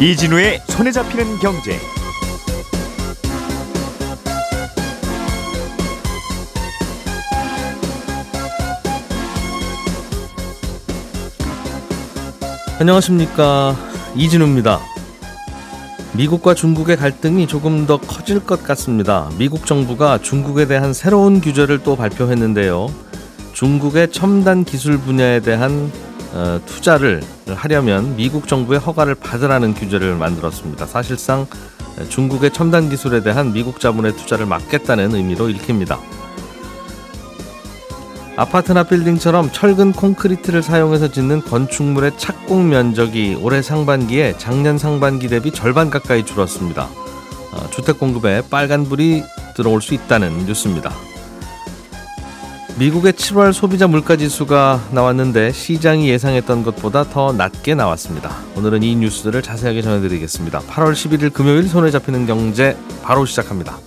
이진우의 손에 잡히는 경제. 안녕하십니까 이진우입니다. 미국과 중국의 갈등이 조금 더 커질 것 같습니다. 미국 정부가 중국에 대한 새로운 규제를 또 발표했는데요. 중국의 첨단 기술 분야에 대한 어, 투자를 하려면 미국 정부의 허가를 받으라는 규제를 만들었습니다. 사실상 중국의 첨단 기술에 대한 미국 자본의 투자를 막겠다는 의미로 읽힙니다. 아파트나 빌딩처럼 철근 콘크리트를 사용해서 짓는 건축물의 착공 면적이 올해 상반기에 작년 상반기 대비 절반 가까이 줄었습니다. 어, 주택 공급에 빨간불이 들어올 수 있다는 뉴스입니다. 미국의 7월 소비자 물가 지수가 나왔는데 시장이 예상했던 것보다 더 낮게 나왔습니다. 오늘은 이 뉴스들을 자세하게 전해드리겠습니다. 8월 11일 금요일 손에 잡히는 경제 바로 시작합니다.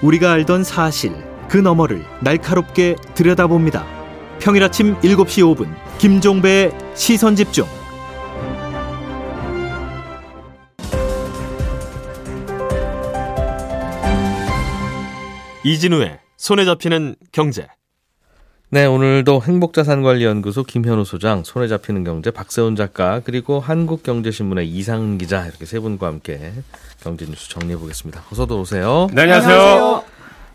우리가 알던 사실 그 너머를 날카롭게 들여다봅니다. 평일 아침 7시 5분 김종배의 시선 집중. 이진우의 손에 잡히는 경제. 네, 오늘도 행복자산관리연구소 김현우 소장, 손에 잡히는 경제 박세훈 작가, 그리고 한국경제신문의 이상 기자 이렇게 세 분과 함께 경제 뉴스 정리해 보겠습니다. 어서도 오세요. 네, 안녕하세요.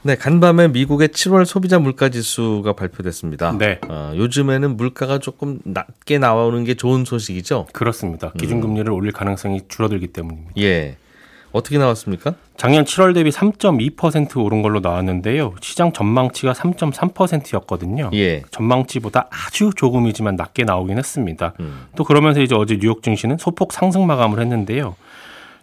네, 간밤에 미국의 7월 소비자 물가 지수가 발표됐습니다. 네. 어, 요즘에는 물가가 조금 낮게 나오는 게 좋은 소식이죠? 그렇습니다. 기준금리를 올릴 가능성이 줄어들기 때문입니다. 예. 어떻게 나왔습니까? 작년 7월 대비 3.2% 오른 걸로 나왔는데요. 시장 전망치가 3.3%였거든요. 예. 전망치보다 아주 조금이지만 낮게 나오긴 했습니다. 음. 또 그러면서 이제 어제 뉴욕 증시는 소폭 상승 마감을 했는데요.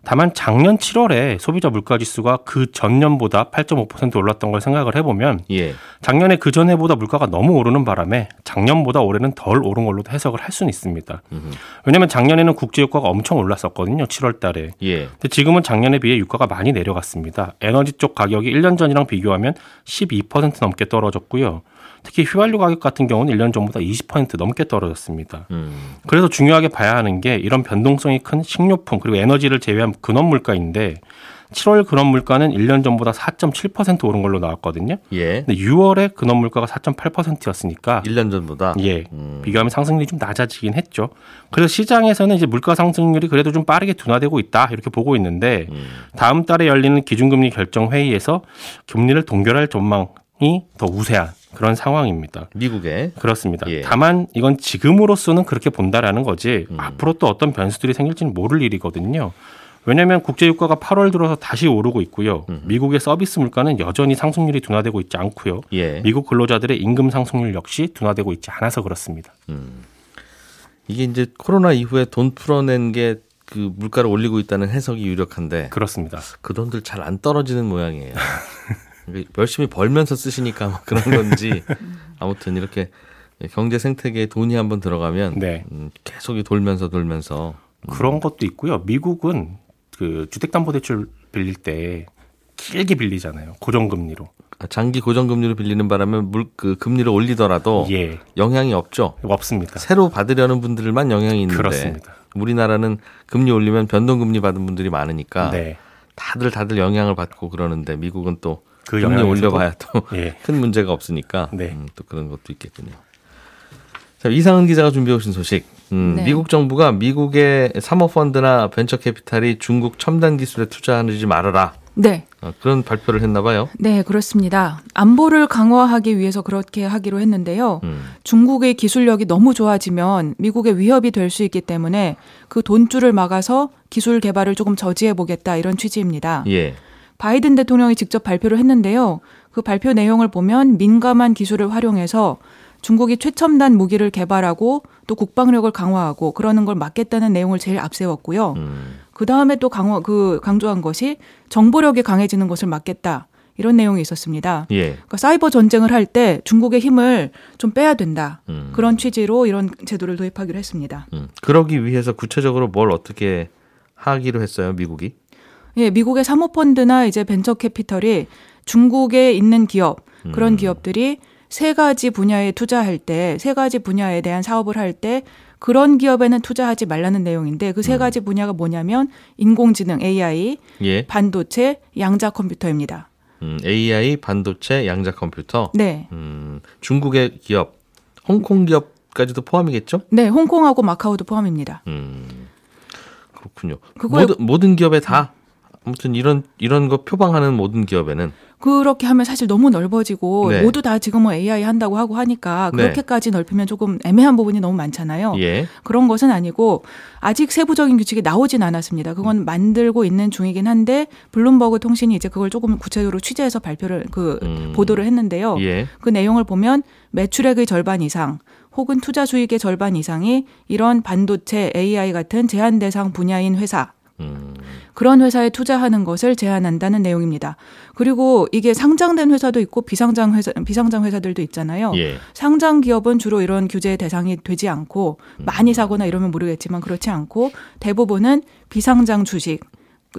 다만 작년 7월에 소비자 물가 지수가 그 전년보다 8.5% 올랐던 걸 생각을 해보면 예. 작년에 그 전해보다 물가가 너무 오르는 바람에 작년보다 올해는 덜 오른 걸로도 해석을 할 수는 있습니다. 음흠. 왜냐하면 작년에는 국제 유가가 엄청 올랐었거든요. 7월 달에. 예. 근데 지금은 작년에 비해 유가가 많이 내려갔습니다. 에너지 쪽 가격이 1년 전이랑 비교하면 12% 넘게 떨어졌고요. 특히 휘발유 가격 같은 경우는 1년 전보다 20% 넘게 떨어졌습니다. 음. 그래서 중요하게 봐야 하는 게 이런 변동성이 큰 식료품 그리고 에너지를 제외한 근원 물가인데 7월 근원 물가는 1년 전보다 4.7% 오른 걸로 나왔거든요. 예. 근데 6월에 근원 물가가 4.8%였으니까 1년 전보다 예. 음. 비교하면 상승률이 좀 낮아지긴 했죠. 그래서 시장에서는 이제 물가 상승률이 그래도 좀 빠르게 둔화되고 있다 이렇게 보고 있는데 음. 다음 달에 열리는 기준금리 결정 회의에서 금리를 동결할 전망이 더 우세한 그런 상황입니다. 미국에 그렇습니다. 예. 다만 이건 지금으로서는 그렇게 본다라는 거지 음. 앞으로 또 어떤 변수들이 생길지는 모를 일이거든요. 왜냐하면 국제 유가가 8월 들어서 다시 오르고 있고요. 음. 미국의 서비스 물가는 여전히 상승률이 둔화되고 있지 않고요. 예. 미국 근로자들의 임금 상승률 역시 둔화되고 있지 않아서 그렇습니다. 이게 이제 코로나 이후에 돈 풀어낸 게 그 물가를 올리고 있다는 해석이 유력한데 그렇습니다. 그 돈들 잘 안 떨어지는 모양이에요. 열심히 벌면서 쓰시니까 뭐 그런 건지 아무튼 이렇게 경제 생태계에 돈이 한번 들어가면 네. 음, 계속 돌면서 돌면서 그런 것도 있고요. 미국은 그 주택담보대출 빌릴 때 길게 빌리잖아요. 고정금리로. 장기 고정금리로 빌리는 바람에 물 그 금리를 올리더라도 예. 영향이 없죠. 없습니다. 새로 받으려는 분들만 영향이 있는데 그렇습니다. 우리나라는 금리 올리면 변동금리 받은 분들이 많으니까 네. 다들 다들 영향을 받고 그러는데 미국은 또 그 금리 올려봐야 또 예. 큰 문제가 없으니까 네. 음, 또 그런 것도 있겠군요. 자, 이상은 기자가 준비해 오신 소식. 음, 네. 미국 정부가 미국의 사모펀드나 벤처 캐피탈이 중국 첨단 기술에 투자하지 말아라. 네, 어, 그런 발표를 했나 봐요. 네, 그렇습니다. 안보를 강화하기 위해서 그렇게 하기로 했는데요. 음, 중국의 기술력이 너무 좋아지면 미국의 위협이 될 수 있기 때문에 그 돈줄을 막아서 기술 개발을 조금 저지해 보겠다 이런 취지입니다. 예. 바이든 대통령이 직접 발표를 했는데요. 그 발표 내용을 보면 민감한 기술을 활용해서 중국이 최첨단 무기를 개발하고 또 국방력을 강화하고 그러는 걸 막겠다는 내용을 제일 앞세웠고요. 음, 그 다음에 또 강화 그 강조한 것이 정보력이 강해지는 것을 막겠다 이런 내용이 있었습니다. 예. 그러니까 사이버 전쟁을 할 때 중국의 힘을 좀 빼야 된다 음, 그런 취지로 이런 제도를 도입하기로 했습니다. 음. 그러기 위해서 구체적으로 뭘 어떻게 하기로 했어요, 미국이? 예, 미국의 사모펀드나 이제 벤처 캐피털이 중국에 있는 기업 그런 음. 기업들이 세 가지 분야에 투자할 때 세 가지 분야에 대한 사업을 할 때 그런 기업에는 투자하지 말라는 내용인데 그세 음. 가지 분야가 뭐냐면 인공지능 AI, 예. 반도체, 양자 컴퓨터입니다. 음, AI, 반도체, 양자 컴퓨터. 네. 음, 중국의 기업, 홍콩 기업까지도 포함이겠죠? 네, 홍콩하고 마카오도 포함입니다. 음, 그렇군요. 모든, 모든 기업에 다 아무튼 이런 이런 거 표방하는 모든 기업에는 그렇게 하면 사실 너무 넓어지고 네. 모두 다 지금 뭐 AI 한다고 하고 하니까 네. 그렇게까지 넓히면 조금 애매한 부분이 너무 많잖아요. 예, 그런 것은 아니고 아직 세부적인 규칙이 나오진 않았습니다. 그건 만들고 있는 중이긴 한데 블룸버그 통신이 이제 그걸 조금 구체적으로 취재해서 발표를 그 음. 보도를 했는데요. 예, 그 내용을 보면 매출액의 절반 이상 혹은 투자 수익의 절반 이상이 이런 반도체 AI 같은 제한 대상 분야인 회사 음, 그런 회사에 투자하는 것을 제한한다는 내용입니다. 그리고 이게 상장된 회사도 있고 비상장 회사 비상장 회사들도 있잖아요. 예, 상장 기업은 주로 이런 규제 대상이 되지 않고 많이 사거나 이러면 모르겠지만 그렇지 않고 대부분은 비상장 주식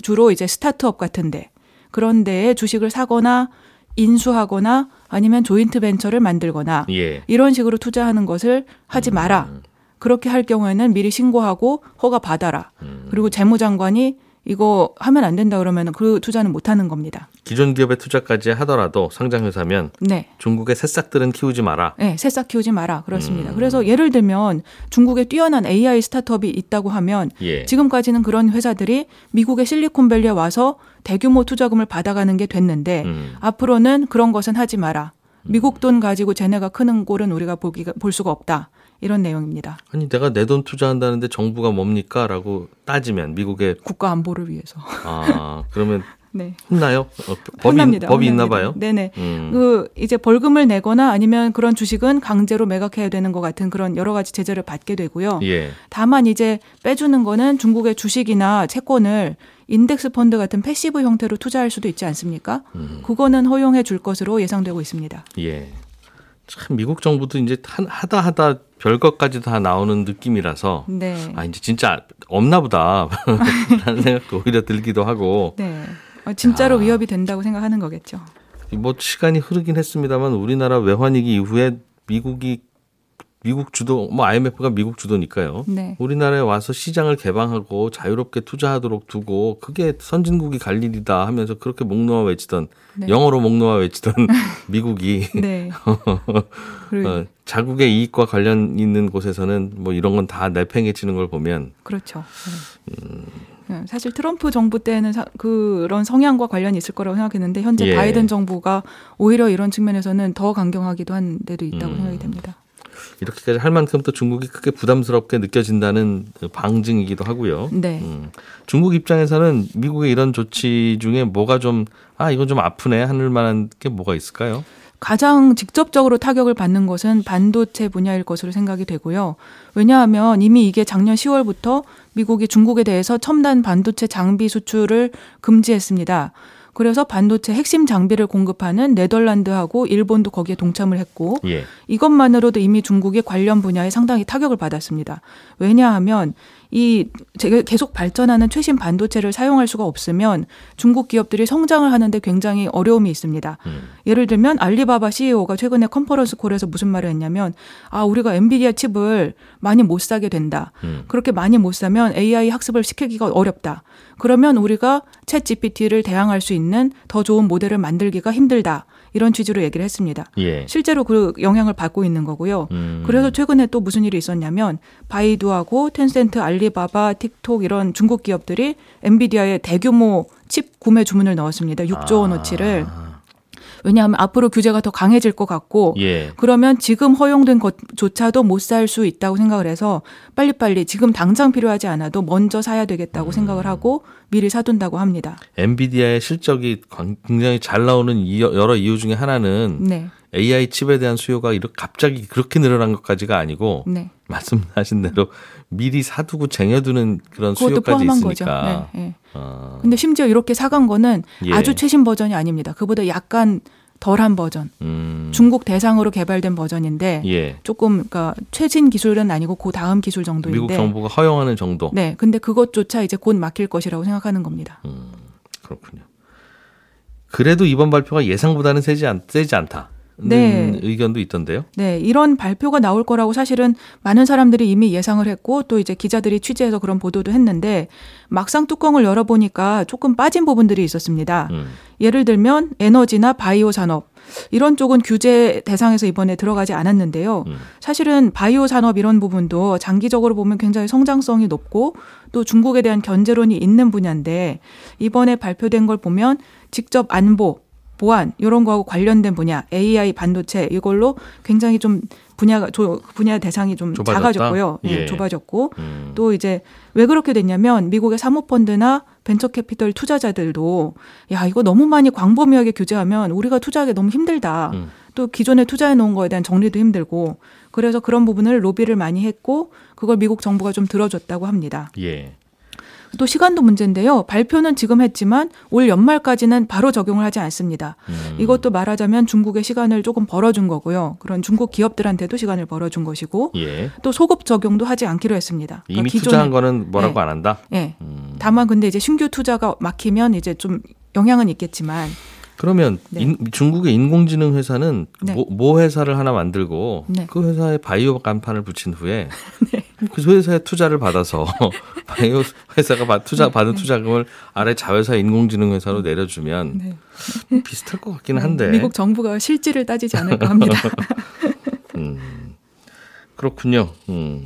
주로 이제 스타트업 같은데 그런 데에 주식을 사거나 인수하거나 아니면 조인트 벤처를 만들거나 예, 이런 식으로 투자하는 것을 하지 마라. 그렇게 할 경우에는 미리 신고하고 허가 받아라. 그리고 재무장관이 이거 하면 안 된다 그러면 그 투자는 못 하는 겁니다. 기존 기업에 투자까지 하더라도 상장 회사면 네. 중국의 새싹들은 키우지 마라. 네, 새싹 키우지 마라. 그렇습니다. 그래서 예를 들면 중국에 뛰어난 AI 스타트업이 있다고 하면 예, 지금까지는 그런 회사들이 미국의 실리콘밸리에 와서 대규모 투자금을 받아가는 게 됐는데 음. 앞으로는 그런 것은 하지 마라. 미국 돈 가지고 쟤네가 크는 꼴은 우리가 보기가 볼 수가 없다. 이런 내용입니다. 아니 내가 내 돈 투자한다는데 정부가 뭡니까?라고 따지면 미국의 국가 안보를 위해서. 아 그러면 네. 혼나요? 어, 법이 혼납니다. 법이 있나 혼납니다. 봐요. 네네. 음, 그 이제 벌금을 내거나 아니면 그런 주식은 강제로 매각해야 되는 것 같은 그런 여러 가지 제재를 받게 되고요. 예, 다만 이제 빼주는 거는 중국의 주식이나 채권을 인덱스 펀드 같은 패시브 형태로 투자할 수도 있지 않습니까? 음. 그거는 허용해 줄 것으로 예상되고 있습니다. 예. 참 미국 정부도 이제 한- 하다 하다 별 것까지 다 나오는 느낌이라서 네. 아 이제 진짜 없나 보다 라는 생각도 오히려 들기도 하고 네. 어, 진짜로 위협이 된다고 생각하는 거겠죠. 뭐 시간이 흐르긴 했습니다만 우리나라 외환위기 이후에 미국이 미국 주도 뭐 IMF가 미국 주도니까요. 네. 우리나라에 와서 시장을 개방하고 자유롭게 투자하도록 두고 그게 선진국이 갈 일이다 하면서 그렇게 목 놓아 외치던 네. 영어로 목 놓아 외치던 미국이 네. 어, 자국의 이익과 관련 있는 곳에서는 뭐 이런 건 다 내팽개치는 걸 보면 그렇죠. 네. 네, 사실 트럼프 정부 때는 사- 그런 성향과 관련이 있을 거라고 생각했는데 현재 예. 바이든 정부가 오히려 이런 측면에서는 더 강경하기도 한 데도 있다고 음. 생각이 됩니다. 이렇게까지 할 만큼 또 중국이 크게 부담스럽게 느껴진다는 방증이기도 하고요. 네. 음, 중국 입장에서는 미국의 이런 조치 중에 뭐가 좀, 아, 이건 좀 아프네 하늘 만한 게 뭐가 있을까요? 가장 직접적으로 타격을 받는 것은 반도체 분야일 것으로 생각이 되고요. 왜냐하면 이미 이게 작년 10월부터 미국이 중국에 대해서 첨단 반도체 장비 수출을 금지했습니다. 그래서 반도체 핵심 장비를 공급하는 네덜란드하고 일본도 거기에 동참을 했고 예. 이것만으로도 이미 중국이 관련 분야에 상당히 타격을 받았습니다. 왜냐하면 이 제가 계속 발전하는 최신 반도체를 사용할 수가 없으면 중국 기업들이 성장을 하는데 굉장히 어려움이 있습니다. 음. 예를 들면 알리바바 CEO가 최근에 컨퍼런스 콜에서 무슨 말을 했냐면 아 우리가 엔비디아 칩을 많이 못 사게 된다. 음. 그렇게 많이 못 사면 AI 학습을 시키기가 어렵다. 그러면 우리가 챗 GPT를 대항할 수 있는 더 좋은 모델을 만들기가 힘들다. 이런 취지로 얘기를 했습니다. 예. 실제로 그 영향을 받고 있는 거고요. 음. 그래서 최근에 또 무슨 일이 있었냐면 바이두하고 텐센트, 알리바바, 틱톡 이런 중국 기업들이 엔비디아에 대규모 칩 구매 주문을 넣었습니다. 6조 원어치를. 아, 왜냐하면 앞으로 규제가 더 강해질 것 같고 예. 그러면 지금 허용된 것조차도 못 살 수 있다고 생각을 해서 빨리빨리 지금 당장 필요하지 않아도 먼저 사야 음. 되겠다고 생각을 하고 미리 사둔다고 합니다. 엔비디아의 실적이 굉장히 잘 나오는 이- 여러 이유 중에 하나는 네. AI 칩에 대한 수요가 이렇게 갑자기 그렇게 늘어난 것까지가 아니고 네. 말씀하신 대로 미리 사두고 쟁여두는 그런 수요까지. 있으니까. 네, 네. 어, 근데 심지어 이렇게 사간 거는 예. 아주 최신 버전이 아닙니다. 그보다 약간 덜한 버전. 음, 중국 대상으로 개발된 버전인데 예. 조금 그러니까 최신 기술은 아니고 그 다음 기술 정도인데 미국 정부가 허용하는 정도. 네, 근데 그것조차 이제 곧 막힐 것이라고 생각하는 겁니다. 음, 그렇군요. 그래도 이번 발표가 예상보다는 세지, 않, 세지 않다. 네. 의견도 있던데요. 네, 이런 발표가 나올 거라고 사실은 많은 사람들이 이미 예상을 했고 또 이제 기자들이 취재해서 그런 보도도 했는데 막상 뚜껑을 열어보니까 조금 빠진 부분들이 있었습니다. 음. 예를 들면 에너지나 바이오 산업 이런 쪽은 규제 대상에서 이번에 들어가지 않았는데요. 음. 사실은 바이오 산업 이런 부분도 장기적으로 보면 굉장히 성장성이 높고 또 중국에 대한 견제론이 있는 분야인데 이번에 발표된 걸 보면 직접 안보 보안 이런 거하고 관련된 분야 AI 반도체 이걸로 굉장히 좀 분야가 조, 분야 대상이 좀 좁아졌다? 작아졌고요. 예, 예. 좁아졌고 음. 또 이제 왜 그렇게 됐냐면 미국의 사모펀드나 벤처 캐피털 투자자들도 야 이거 너무 많이 광범위하게 규제하면 우리가 투자하기 너무 힘들다. 음. 또 기존에 투자해 놓은 거에 대한 정리도 힘들고 그래서 그런 부분을 로비를 많이 했고 그걸 미국 정부가 좀 들어줬다고 합니다. 예. 또 시간도 문제인데요. 발표는 지금 했지만 올 연말까지는 바로 적용을 하지 않습니다. 음. 이것도 말하자면 중국의 시간을 조금 벌어준 거고요. 그런 중국 기업들한테도 시간을 벌어준 것이고 예. 또 소급 적용도 하지 않기로 했습니다. 그러니까 이미 기존에- 투자한 거는 뭐라고 네. 안 한다. 예. 음. 다만 근데 이제 신규 투자가 막히면 이제 좀 영향은 있겠지만 그러면 네. 인- 중국의 인공지능 회사는 네. 모, 모 회사를 하나 만들고 네. 그 회사에 바이오 간판을 붙인 후에 그 회사에 투자를 받아서 바이오 회사가 받- 투자 받은 투자금을 아래 자회사 인공지능 회사로 내려주면 네. 비슷할 것 같기는 한데 미국 정부가 실질을 따지지 않을까 합니다. 음, 그렇군요. 음.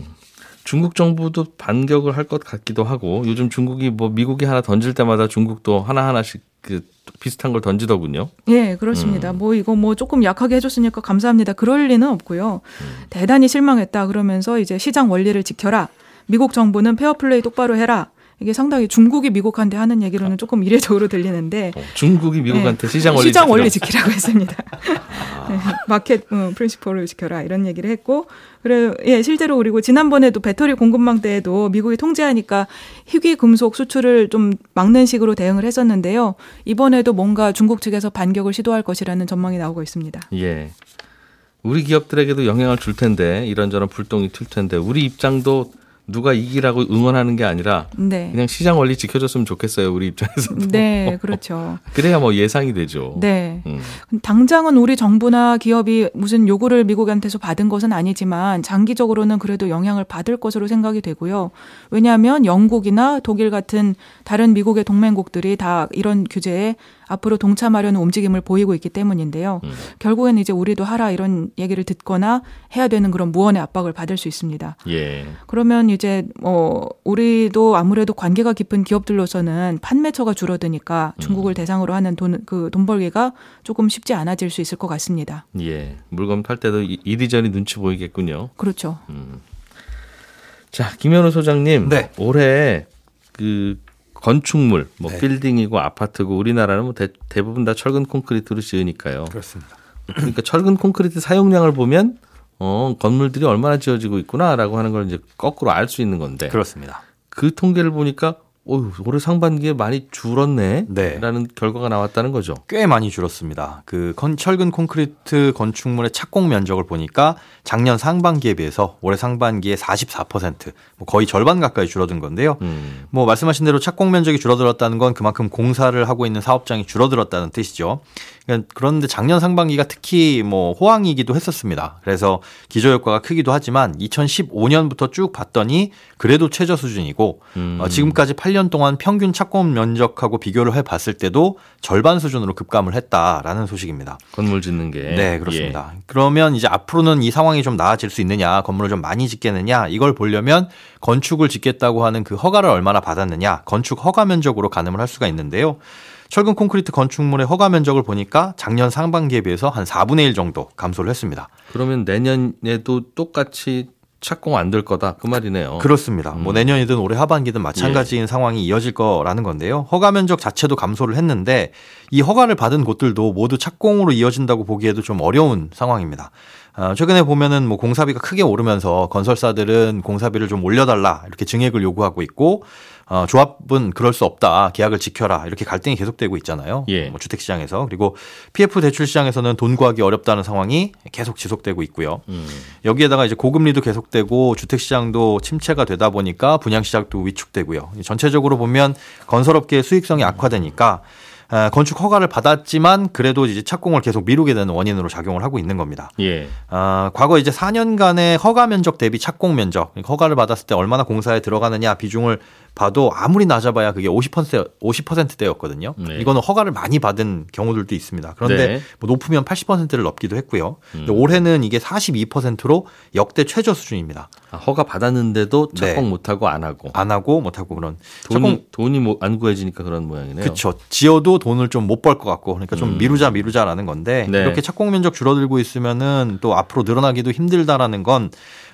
중국 정부도 반격을 할 것 같기도 하고 요즘 중국이 뭐 미국이 하나 던질 때마다 중국도 하나 하나씩 그 비슷한 걸 던지더군요. 예, 그렇습니다. 뭐 이거 뭐 조금 약하게 해줬으니까 감사합니다. 그럴 리는 없고요. 대단히 실망했다 그러면서 이제 시장 원리를 지켜라. 미국 정부는 페어플레이 똑바로 해라. 이게 상당히 중국이 미국한테 하는 얘기로는 조금 이례적으로 들리는데 어, 중국이 미국한테 네. 시장 원리 시장 지키라고. 원리 지키라고 했습니다. 네, 마켓 어, principle을 지켜라 이런 얘기를 했고 그래 예 실제로 그리고 지난번에도 배터리 공급망 때에도 미국이 통제하니까 희귀 금속 수출을 좀 막는 식으로 대응을 했었는데요. 이번에도 뭔가 중국 측에서 반격을 시도할 것이라는 전망이 나오고 있습니다. 예. 우리 기업들에게도 영향을 줄 텐데 이런저런 불똥이 튈 텐데 우리 입장도 누가 이기라고 응원하는 게 아니라 네. 그냥 시장 원리 지켜줬으면 좋겠어요 우리 입장에서도. 네, 그렇죠. 그래야 뭐 예상이 되죠. 네. 음. 당장은 우리 정부나 기업이 무슨 요구를 미국한테서 받은 것은 아니지만 장기적으로는 그래도 영향을 받을 것으로 생각이 되고요. 왜냐하면 영국이나 독일 같은 다른 미국의 동맹국들이 다 이런 규제에 앞으로 동참하려는 움직임을 보이고 있기 때문인데요. 음. 결국에는 이제 우리도 하라 이런 얘기를 듣거나 해야 되는 그런 무언의 압박을 받을 수 있습니다. 예. 그러면 이제 뭐 우리도 아무래도 관계가 깊은 기업들로서는 판매처가 줄어드니까 중국을 대상으로 하는 돈 그 돈 벌기가 조금 쉽지 않아질 수 있을 것 같습니다. 예. 물건 팔 때도 이- 이리저리 눈치 보이겠군요. 그렇죠. 자, 김현우 소장님. 네. 올해 그 건축물, 뭐 네. 빌딩이고 아파트고 우리나라는 뭐 대, 대부분 다 철근 콘크리트로 지으니까요. 그렇습니다. 그러니까 철근 콘크리트 사용량을 보면 어, 건물들이 얼마나 지어지고 있구나라고 하는 걸 이제 거꾸로 알 수 있는 건데 그렇습니다. 그 통계를 보니까 어, 올해 상반기에 많이 줄었네. 네. 라는 결과가 나왔다는 거죠. 꽤 많이 줄었습니다. 그 건, 철근 콘크리트 건축물의 착공 면적을 보니까 작년 상반기에 비해서 올해 상반기에 44%, 뭐 거의 절반 가까이 줄어든 건데요. 음. 뭐 말씀하신 대로 착공 면적이 줄어들었다는 건 그만큼 공사를 하고 있는 사업장이 줄어들었다는 뜻이죠. 그러니까 그런데 작년 상반기가 특히 뭐 호황이기도 했었습니다. 그래서 기저 효과가 크기도 하지만 2015년부터 쭉 봤더니 그래도 최저 수준이고 음. 어, 지금까지 8년 동안 평균 착공 면적하고 비교를 해 봤을 때도 절반 수준으로 급감을 했다라는 소식입니다. 건물 짓는 게. 네, 그렇습니다. 그러면 이제 앞으로는 이 상황이 좀 나아질 수 있느냐, 건물을 좀 많이 짓겠느냐, 이걸 보려면 건축을 짓겠다고 하는 그 허가를 얼마나 받았느냐, 건축 허가 면적으로 가늠을 할 수가 있는데요. 철근 콘크리트 건축물의 허가 면적을 보니까 작년 상반기에 비해서 한 4분의 1 정도 감소를 했습니다. 예. 그러면 내년에도 똑같이 착공 안 될 거다 그 말이네요. 그렇습니다. 뭐 내년이든 올해 하반기든 마찬가지인 상황이 이어질 거라는 건데요. 허가 면적 자체도 감소를 했는데 이 허가를 받은 곳들도 모두 착공으로 이어진다고 보기에도 좀 어려운 상황입니다. 아, 최근에 보면은 뭐 공사비가 크게 오르면서 건설사들은 공사비를 좀 올려달라 이렇게 증액을 요구하고 있고 어, 조합은 그럴 수 없다 계약을 지켜라 이렇게 갈등이 계속되고 있잖아요. 예. 뭐 주택 시장에서 그리고 PF 대출 시장에서는 돈 구하기 어렵다는 상황이 계속 지속되고 있고요. 음. 여기에다가 이제 고금리도 계속되고 주택 시장도 침체가 되다 보니까 분양 시장도 위축되고요. 전체적으로 보면 건설업계의 수익성이 악화되니까 아, 건축 허가를 받았지만 그래도 이제 착공을 계속 미루게 되는 원인으로 작용을 하고 있는 겁니다. 예. 아, 과거 이제 4년간의 허가 면적 대비 착공 면적, 그러니까 허가를 받았을 때 얼마나 공사에 들어가느냐 비중을 봐도 아무리 낮아봐야 그게 50% 50%대였거든요. 네. 이거는 허가를 많이 받은 경우들도 있습니다. 그런데 네. 뭐 높으면 80%를 넘기도 했고요. 근데 올해는 이게 42%로 역대 최저 수준입니다. 아, 허가 받았는데도 네. 착공 못하고 안 하고 안 하고 못 하고 그런 돈이 착공 돈이 뭐 안 구해지니까 그런 모양이네요. 그렇죠. 지어도 돈을 좀 못 벌 것 같고 그러니까 좀 음. 미루자 미루자라는 건데 네. 이렇게 착공 면적 줄어들고 있으면은 또 앞으로 늘어나기도 힘들다라는 건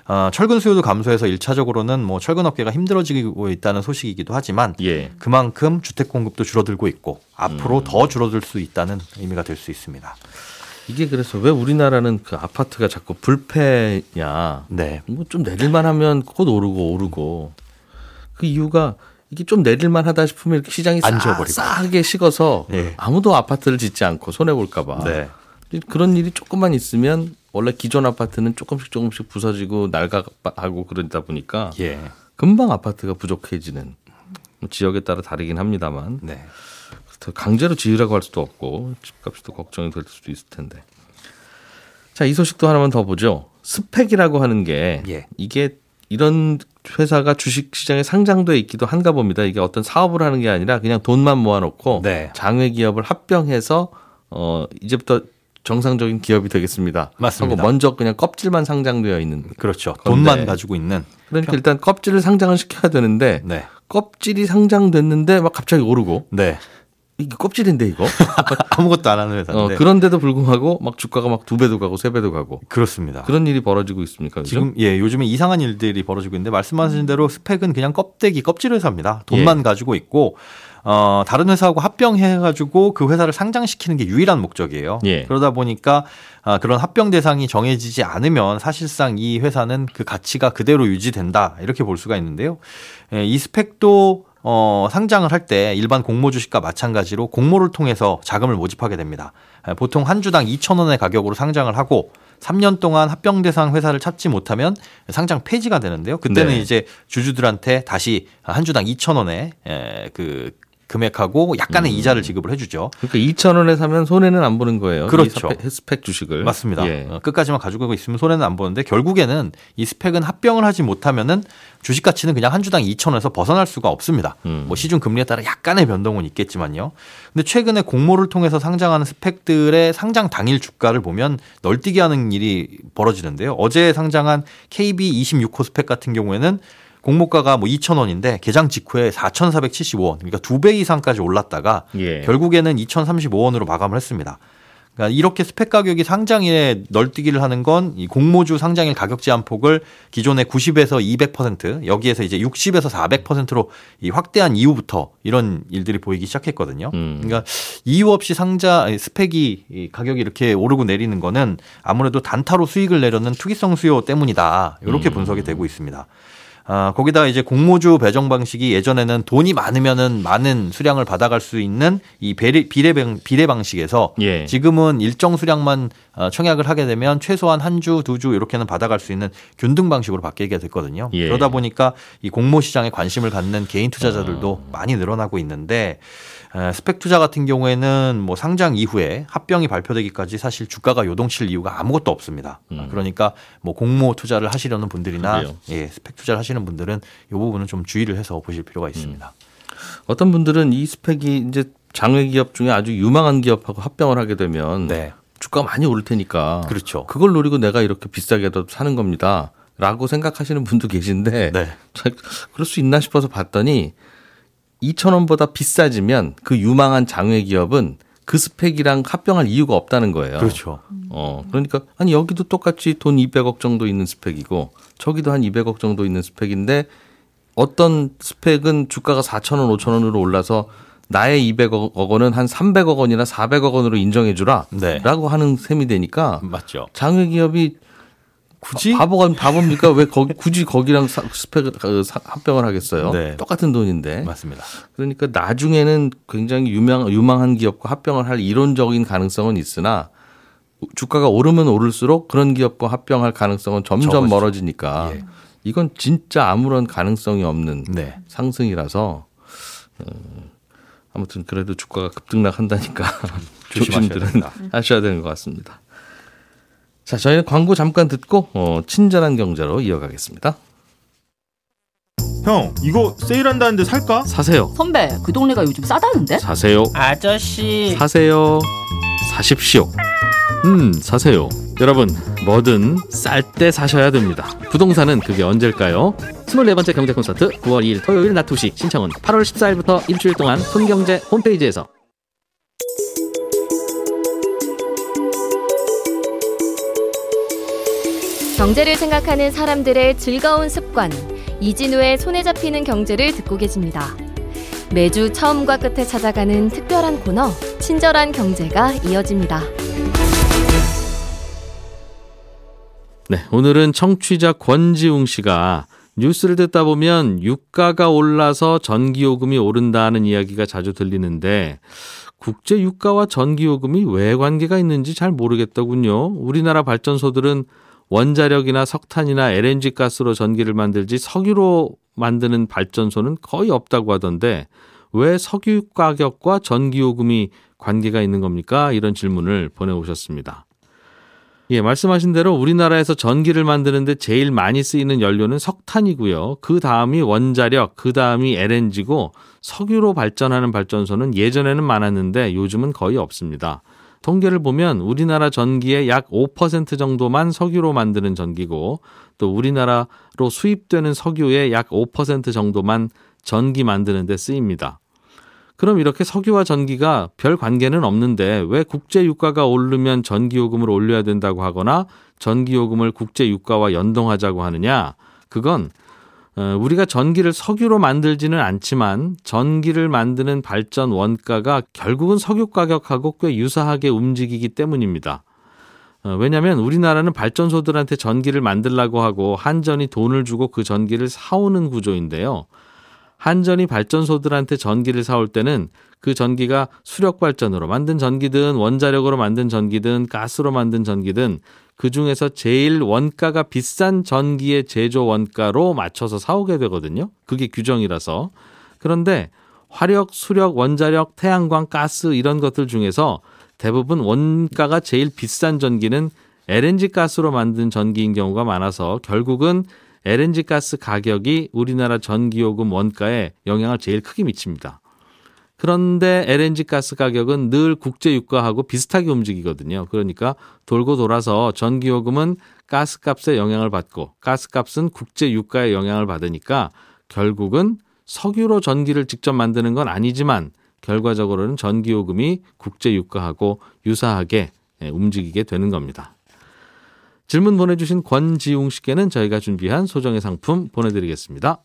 어, 철근 수요도 감소해서 일차적으로는 뭐 철근 업계가 힘들어지고 있다는 소식이기도 하지만 예. 그만큼 주택 공급도 줄어들고 있고 음. 앞으로 더 줄어들 수 있다는 의미가 될 수 있습니다. 이게 그래서 왜 우리나라는 그 아파트가 자꾸 불패냐? 네. 뭐 좀 내릴만 하면 곧 오르고 오르고 그 이유가 이게 좀 내릴만 하다 싶으면 이렇게 시장이 싸. 싸게 식어서 예. 아무도 아파트를 짓지 않고 손해 볼까봐 네. 그런 일이 조금만 있으면 원래 기존 아파트는 조금씩 조금씩 부서지고 낡아가고 그러다 보니까 예. 금방 아파트가 부족해지는 지역에 따라 다르긴 합니다만 네. 더 강제로 지으라고 할 수도 없고 집값도 걱정이 될 수도 있을 텐데. 자, 이 소식도 하나만 더 보죠. 스펙이라고 하는 게 예. 이게 이런 회사가 주식 시장에 상장돼 있기도 한가 봅니다. 이게 어떤 사업을 하는 게 아니라 그냥 돈만 모아놓고 네. 장외 기업을 합병해서 어 이제부터 정상적인 기업이 되겠습니다. 맞습니다. 하고 먼저 그냥 껍질만 상장되어 있는. 그렇죠. 건데. 돈만 가지고 있는 그러니까 일단 껍질을 상장을 시켜야 되는데 네. 껍질이 상장됐는데 막 갑자기 오르고 네. 이게 껍질인데 이거 아무것도 안 하는 어, 회사인데 그런데도 불구하고 막 주가가 막 두 배도 가고 세 배도 가고 그렇습니다. 그런 일이 벌어지고 있습니까? 요즘? 지금 예 요즘에 이상한 일들이 벌어지고 있는데 말씀하신 대로 스펙은 그냥 껍데기 껍질 회사입니다. 돈만 예. 가지고 있고 어 다른 회사하고 합병해 가지고 그 회사를 상장시키는 게 유일한 목적이에요. 예. 그러다 보니까 아, 그런 합병 대상이 정해지지 않으면 사실상 이 회사는 그 가치가 그대로 유지된다 이렇게 볼 수가 있는데요. 예, 이 스펙도 어, 상장을 할 때 일반 공모 주식과 마찬가지로 공모를 통해서 자금을 모집하게 됩니다. 예, 보통 한 주당 2,000원의 가격으로 상장을 하고 3년 동안 합병 대상 회사를 찾지 못하면 상장 폐지가 되는데요. 그때는 네. 이제 주주들한테 다시 한 주당 2,000원의 그 금액하고 약간의 이자를 지급을 해주죠. 그러니까 2천 원에 사면 손해는 안 보는 거예요. 그렇죠. 이 스펙, 주식을 맞습니다. 예. 어, 끝까지만 가지고 있으면 손해는 안 보는데 결국에는 이 스펙은 합병을 하지 못하면은 주식 가치는 그냥 한 주당 2천 원에서 벗어날 수가 없습니다. 음. 뭐 시중 금리에 따라 약간의 변동은 있겠지만요. 근데 최근에 공모를 통해서 상장하는 스펙들의 상장 당일 주가를 보면 널뛰기 하는 일이 벌어지는데요. 어제 상장한 KB 26호 스펙 같은 경우에는 공모가가 뭐 2,000원인데 개장 직후에 4,475원, 그러니까 두 배 이상까지 올랐다가 예. 결국에는 2,035원으로 마감을 했습니다. 그러니까 이렇게 스펙 가격이 상장일에 널뛰기를 하는 건 이 공모주 상장일 가격 제한폭을 기존의 90에서 200% 여기에서 이제 60에서 400%로 이 확대한 이후부터 이런 일들이 보이기 시작했거든요. 음. 그러니까 이유 없이 상자 스펙이 이 가격이 이렇게 오르고 내리는 거는 아무래도 단타로 수익을 내려는 투기성 수요 때문이다. 이렇게 음. 분석이 되고 있습니다. 아, 거기다 이제 공모주 배정 방식이 예전에는 돈이 많으면은 많은 수량을 받아갈 수 있는 이 비례, 비례, 방- 비례 방식에서 예. 지금은 일정 수량만 어, 청약을 하게 되면 최소한 한 주, 두 주 이렇게는 받아갈 수 있는 균등 방식으로 바뀌게 됐거든요. 예. 그러다 보니까 이 공모 시장에 관심을 갖는 개인 투자자들도 아. 많이 늘어나고 있는데 에, 스펙 투자 같은 경우에는 뭐 상장 이후에 합병이 발표되기까지 사실 주가가 요동칠 이유가 아무것도 없습니다. 음. 그러니까 뭐 공모 투자를 하시려는 분들이나 그래요. 예, 스펙 투자를 하시는 분들은 이 부분은 좀 주의를 해서 보실 음. 필요가 있습니다. 어떤 분들은 이 스펙이 이제 장외 기업 중에 아주 유망한 기업하고 합병을 하게 되면 네. 주가가 많이 오를 테니까 그렇죠. 그걸 노리고 내가 이렇게 비싸게도 사는 겁니다. 라고 생각하시는 분도 계신데 네. 자, 그럴 수 있나 싶어서 봤더니 2,000원보다 비싸지면 그 유망한 장외 기업은 그 스펙이랑 합병할 이유가 없다는 거예요. 그렇죠. 어, 그러니까 아니 여기도 똑같이 돈 200억 정도 있는 스펙이고 저기도 한 200억 정도 있는 스펙인데 어떤 스펙은 주가가 4천 원, 5천 원으로 올라서 나의 200억 원은 한 300억 원이나 400억 원으로 인정해 주라. 네. 라고 하는 셈이 되니까 맞죠. 장외 기업이 굳이 바보가 바보입니까? 왜 거기 굳이 거기랑 사- 스펙을 그 사- 합병을 하겠어요? 네. 똑같은 돈인데. 맞습니다. 그러니까 나중에는 굉장히 유명 유망한 기업과 합병을 할 이론적인 가능성은 있으나 주가가 오르면 오를수록 그런 기업과 합병할 가능성은 점점 적어지죠. 멀어지니까 예. 이건 진짜 아무런 가능성이 없는 네. 상승이라서 어, 아무튼 그래도 주가가 급등락한다니까 조심들은. 하셔야 되는 것 같습니다. 자, 저희는 광고 잠깐 듣고 어, 친절한 경제로 이어가겠습니다. 형, 이거 세일한다는데 살까? 사세요. 선배, 그 동네가 요즘 싸다는데? 사세요. 아저씨. 사세요. 사십시오. 음, 사세요. 여러분, 뭐든 쌀 때 사셔야 됩니다. 부동산은 그게 언제일까요? 24번째 경제 콘서트 9월 2일 토요일 낮 2시 신청은 8월 14일부터 일주일 동안 손경제 홈페이지에서 경제를 생각하는 사람들의 즐거운 습관 이진우의 손에 잡히는 경제를 듣고 계십니다. 매주 처음과 끝에 찾아가는 특별한 코너 친절한 경제가 이어집니다. 네, 오늘은 청취자 권지웅 씨가 뉴스를 듣다 보면 유가가 올라서 전기요금이 오른다는 이야기가 자주 들리는데 국제 유가와 전기요금이 왜 관계가 있는지 잘 모르겠더군요. 우리나라 발전소들은 원자력이나 석탄이나 LNG 가스로 전기를 만들지 석유로 만드는 발전소는 거의 없다고 하던데 왜 석유 가격과 전기 요금이 관계가 있는 겁니까? 이런 질문을 보내 오셨습니다. 예, 말씀하신 대로 우리나라에서 전기를 만드는데 제일 많이 쓰이는 연료는 석탄이고요. 그 다음이 원자력, 그 다음이 LNG고 석유로 발전하는 발전소는 예전에는 많았는데 요즘은 거의 없습니다. 통계를 보면 우리나라 전기의 약 5% 정도만 석유로 만드는 전기고 또 우리나라로 수입되는 석유의 약 5% 정도만 전기 만드는 데 쓰입니다. 그럼 이렇게 석유와 전기가 별 관계는 없는데 왜 국제 유가가 오르면 전기 요금을 올려야 된다고 하거나 전기 요금을 국제 유가와 연동하자고 하느냐? 그건 어, 우리가 전기를 석유로 만들지는 않지만 전기를 만드는 발전 원가가 결국은 석유 가격하고 꽤 유사하게 움직이기 때문입니다. 어, 왜냐하면 우리나라는 발전소들한테 전기를 만들라고 하고 한전이 돈을 주고 그 전기를 사오는 구조인데요. 한전이 발전소들한테 전기를 사올 때는 그 전기가 수력 발전으로 만든 전기든 원자력으로 만든 전기든 가스로 만든 전기든 그 중에서 제일 원가가 비싼 전기의 제조 원가로 맞춰서 사오게 되거든요. 그게 규정이라서. 그런데 화력, 수력, 원자력, 태양광, 가스 이런 것들 중에서 대부분 원가가 제일 비싼 전기는 LNG 가스로 만든 전기인 경우가 많아서 결국은 LNG 가스 가격이 우리나라 전기요금 원가에 영향을 제일 크게 미칩니다. 그런데 LNG 가스 가격은 늘 국제 유가하고 비슷하게 움직이거든요. 그러니까 돌고 돌아서 전기요금은 가스값에 영향을 받고 가스값은 국제 유가에 영향을 받으니까 결국은 석유로 전기를 직접 만드는 건 아니지만 결과적으로는 전기요금이 국제 유가하고 유사하게 예, 움직이게 되는 겁니다. 질문 보내주신 권지웅 씨께는 저희가 준비한 소정의 상품 보내드리겠습니다.